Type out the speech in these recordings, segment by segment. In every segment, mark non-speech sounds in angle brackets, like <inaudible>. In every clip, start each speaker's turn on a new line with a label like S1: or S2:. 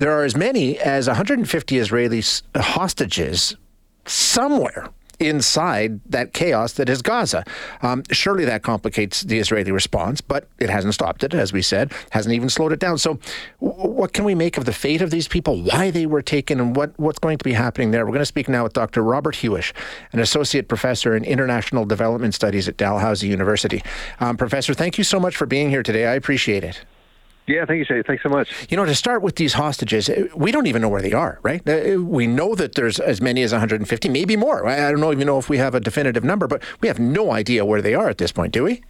S1: there are as many as 150 Israeli hostages somewhere inside that chaos that is Gaza. Um, surely that complicates the Israeli response, but it hasn't stopped it, as we said, hasn't even slowed it down. So, w- what can we make of the fate of these people, why they were taken, and what, what's going to be happening there? We're going to speak now with Dr. Robert Huish, an associate professor in international development studies at Dalhousie University. Um, professor, thank you so much for being here today. I appreciate it.
S2: Yeah, thank you, Shay. Thanks so much.
S1: You know, to start with these hostages, uh, we don't even know where they are, right? Uh, we know that there's as many as 150, maybe more. I don't even know if we have a definitive number, but we have no idea where they are at this point, do we?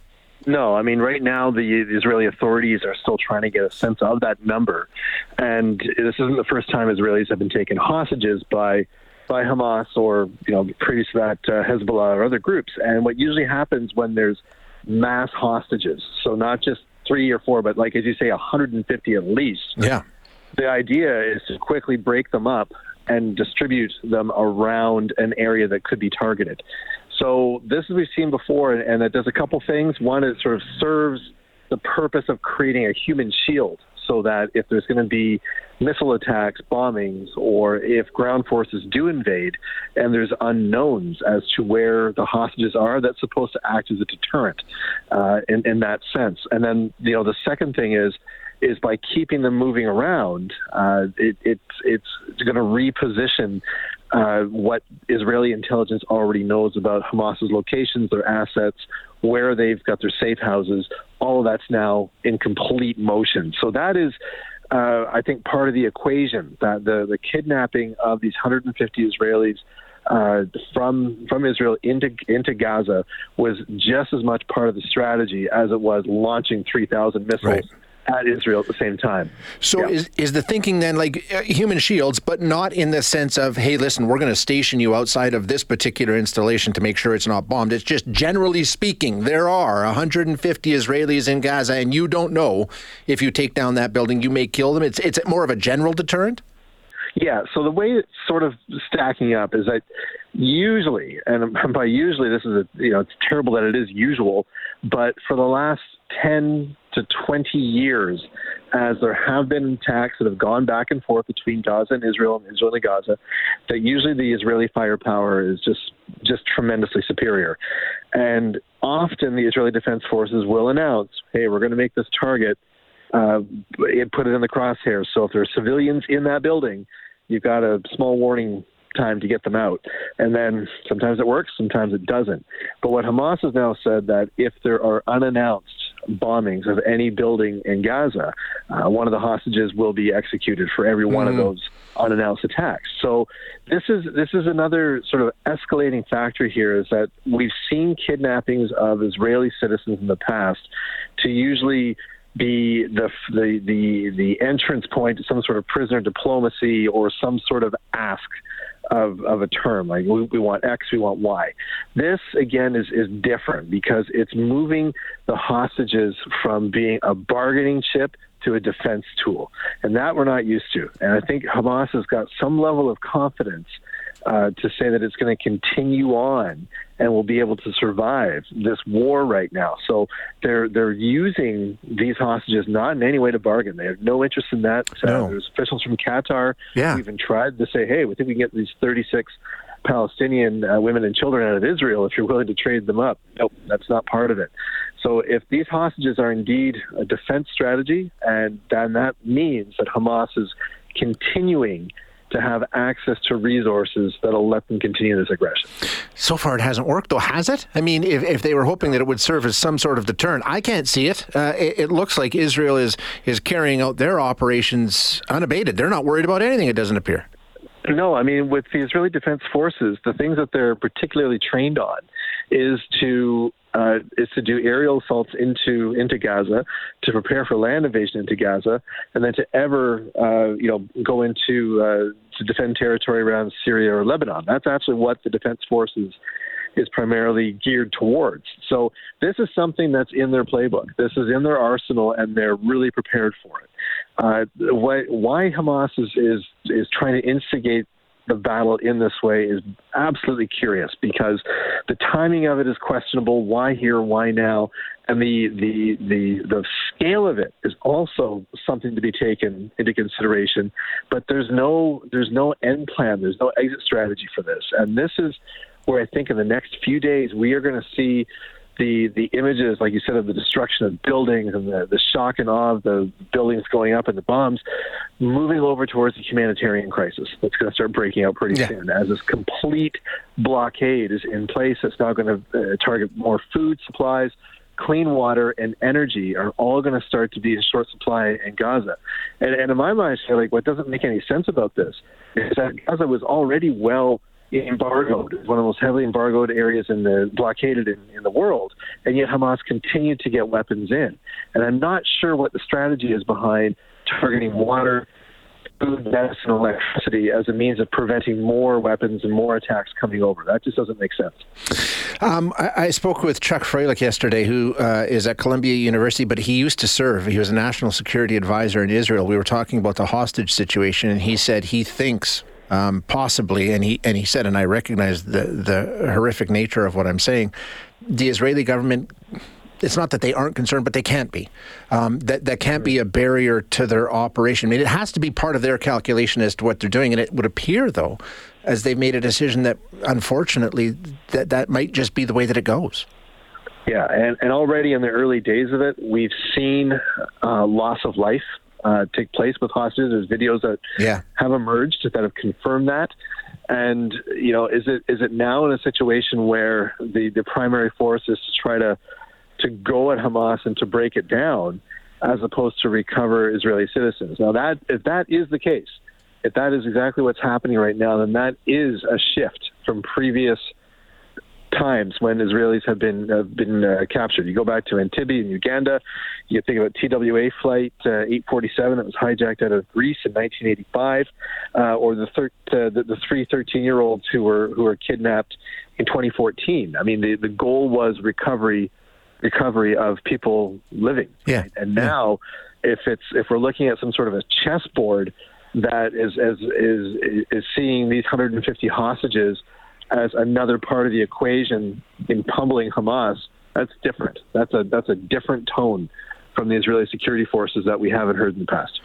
S2: No, I mean, right now the Israeli authorities are still trying to get a sense of that number. And this isn't the first time Israelis have been taken hostages by by Hamas or, you know, previous to that, uh, Hezbollah or other groups. And what usually happens when there's mass hostages, so not just three or four, but like as you say, 150 at least.
S1: Yeah.
S2: The idea is to quickly break them up and distribute them around an area that could be targeted. So this is we've seen before, and it does a couple things. One, it sort of serves the purpose of creating a human shield so that if there's going to be missile attacks, bombings, or if ground forces do invade and there's unknowns as to where the hostages are, that's supposed to act as a deterrent uh, in, in that sense. And then, you know, the second thing is, is by keeping them moving around, uh, it, it's it's going to reposition uh, what Israeli intelligence already knows about Hamas's locations, their assets, where they've got their safe houses. All of that's now in complete motion. So that is uh, I think, part of the equation that the, the kidnapping of these 150 Israelis uh, from from Israel into into Gaza was just as much part of the strategy as it was launching 3,000 missiles. Right at Israel at the same time.
S1: So yeah. is is the thinking then like uh, human shields, but not in the sense of hey, listen, we're going to station you outside of this particular installation to make sure it's not bombed. It's just generally speaking, there are 150 Israelis in Gaza, and you don't know if you take down that building, you may kill them. It's it's more of a general deterrent.
S2: Yeah. So the way it's sort of stacking up is that usually, and by usually, this is a you know it's terrible that it is usual, but for the last 10 to 20 years as there have been attacks that have gone back and forth between Gaza and Israel and Israel and Gaza, that usually the Israeli firepower is just just tremendously superior. And often the Israeli Defense Forces will announce, hey, we're going to make this target, uh, put it in the crosshairs. So if there are civilians in that building, you've got a small warning time to get them out. And then sometimes it works, sometimes it doesn't. But what Hamas has now said that if there are unannounced bombings of any building in Gaza, uh, one of the hostages will be executed for every one mm. of those unannounced attacks. So this is this is another sort of escalating factor here is that we've seen kidnappings of Israeli citizens in the past to usually be the the the the entrance point to some sort of prisoner diplomacy or some sort of ask of, of a term. Like we, we want X, we want Y. This again is is different because it's moving the hostages from being a bargaining chip to a defense tool, and that we're not used to. And I think Hamas has got some level of confidence uh, to say that it's going to continue on and will be able to survive this war right now. So they're they're using these hostages not in any way to bargain. They have no interest in that. Uh, no. There's officials from Qatar
S1: yeah.
S2: who even tried to say, "Hey, we think we can get these 36 Palestinian uh, women and children out of Israel if you're willing to trade them up." Nope, that's not part of it. So if these hostages are indeed a defense strategy, and then that means that Hamas is continuing to have access to resources that'll let them continue this aggression.
S1: So far, it hasn't worked, though, has it? I mean, if, if they were hoping that it would serve as some sort of deterrent, I can't see it. Uh, it. it. looks like Israel is is carrying out their operations unabated. They're not worried about anything. It doesn't appear.
S2: No, I mean, with the Israeli Defense Forces, the things that they're particularly trained on is to uh, is to do aerial assaults into into Gaza, to prepare for land invasion into Gaza, and then to ever uh, you know go into uh, to defend territory around Syria or Lebanon. That's actually what the defense forces is primarily geared towards. So this is something that's in their playbook. This is in their arsenal, and they're really prepared for it. Uh, why, why Hamas is, is is trying to instigate the battle in this way is absolutely curious because the timing of it is questionable. Why here? Why now? and the, the the the scale of it is also something to be taken into consideration. But there's no there's no end plan. There's no exit strategy for this, and this is where I think in the next few days we are going to see the the images, like you said, of the destruction of buildings and the, the shock and awe of the buildings going up and the bombs, moving over towards the humanitarian crisis that's going to start breaking out pretty yeah. soon. As this complete blockade is in place, it's now going to uh, target more food supplies. Clean water and energy are all going to start to be in short supply in Gaza. And, and in my mind, like what doesn't make any sense about this is that Gaza was already well embargoed, one of the most heavily embargoed areas in the blockaded in, in the world, and yet Hamas continued to get weapons in. And I'm not sure what the strategy is behind targeting water, food, medicine, electricity as a means of preventing more weapons and more attacks coming over. That just doesn't make sense.
S1: Um, I, I, spoke with Chuck Freilich yesterday, who uh, is at Columbia University, but he used to serve. He was a national security advisor in Israel. We were talking about the hostage situation, and he said he thinks um, possibly, and he and he said, and I recognize the the horrific nature of what I'm saying. The Israeli government. It's not that they aren't concerned, but they can't be. Um, that that can't be a barrier to their operation. I mean, it has to be part of their calculation as to what they're doing. And it would appear, though, as they've made a decision that, unfortunately, that that might just be the way that it goes.
S2: Yeah, and, and already in the early days of it, we've seen uh, loss of life uh, take place with hostages. There's videos that yeah. have emerged that have confirmed that. And you know, is it is it now in a situation where the the primary force is to try to to go at Hamas and to break it down, as opposed to recover Israeli citizens? Now, that if that is the case, if that is exactly what's happening right now, then that is a shift from previous times when Israelis have been have been uh, captured. You go back to Entebbe in Uganda. You think about TWA flight uh, 847 that was hijacked out of Greece in 1985, uh, or the, thir- uh, the the three 13 year olds who were who were kidnapped in 2014. I mean, the the goal was recovery recovery of people living.
S1: Yeah.
S2: Right? And now, yeah. if it's if we're looking at some sort of a chessboard that is is is is seeing these 150 hostages as another part of the equation in pummeling Hamas, that's different. That's a that's a different tone from the Israeli security forces that we haven't heard in the past.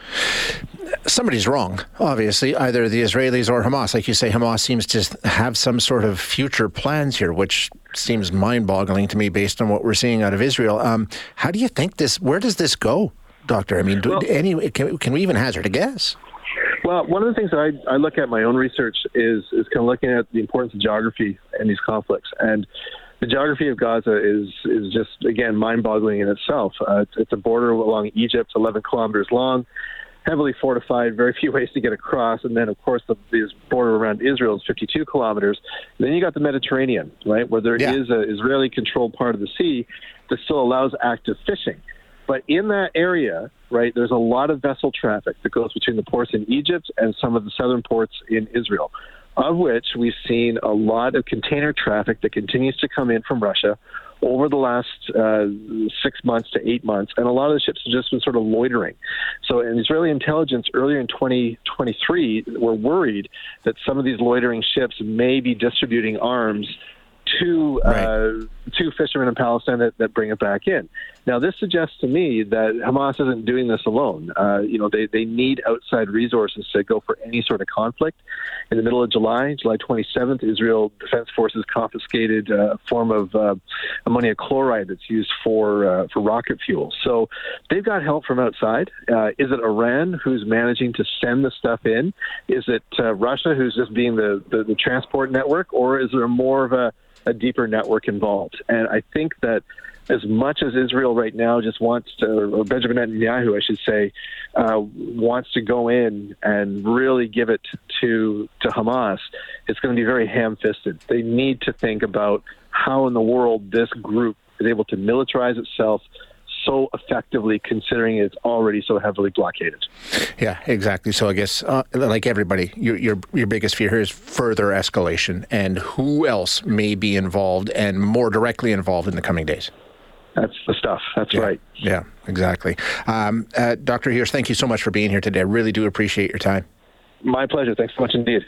S1: Somebody's wrong, obviously, either the Israelis or Hamas. Like you say, Hamas seems to have some sort of future plans here, which seems mind-boggling to me based on what we're seeing out of Israel. Um, how do you think this? Where does this go, Doctor? I mean, do, well, any can, can we even hazard a guess?
S2: Well, one of the things that I, I look at my own research is is kind of looking at the importance of geography in these conflicts, and the geography of Gaza is is just again mind-boggling in itself. Uh, it's, it's a border along Egypt, 11 kilometers long, heavily fortified, very few <laughs> ways to get across, and then of course the this border around Israel is 52 kilometers. And then you got the Mediterranean, right, where there yeah. is a Israeli-controlled part of the sea that still allows active fishing. But in that area, right, there's a lot of vessel traffic that goes between the ports in Egypt and some of the southern ports in Israel, of which we've seen a lot of container traffic that continues to come in from Russia over the last uh, six months to eight months, and a lot of the ships have just been sort of loitering. So, in Israeli intelligence earlier in 2023 were worried that some of these loitering ships may be distributing arms to right. uh, to fishermen in Palestine that, that bring it back in. Now, this suggests to me that Hamas isn't doing this alone. Uh, you know, they, they need outside resources to go for any sort of conflict. In the middle of July, July 27th, Israel Defense Forces confiscated a form of uh, ammonia chloride that's used for uh, for rocket fuel. So they've got help from outside. Uh, is it Iran who's managing to send the stuff in? Is it uh, Russia who's just being the, the, the transport network, or is there more of a a deeper network involved. And I think that as much as Israel right now just wants to, or Benjamin Netanyahu, I should say, uh, wants to go in and really give it to to Hamas, it's going to be very ham-fisted. They need to think about how in the world this group is able to militarize itself so effectively considering it's already so heavily blockaded.
S1: Yeah, exactly. So I guess, uh, like everybody, your, your, your biggest fear here is further escalation, and who else may be involved and more directly involved in the coming days.
S2: That's the stuff. That's
S1: yeah.
S2: right.
S1: Yeah, exactly. Um, uh, Dr. Heers, thank you so much for being here today. I really do appreciate your time.
S2: My pleasure. Thanks so much indeed.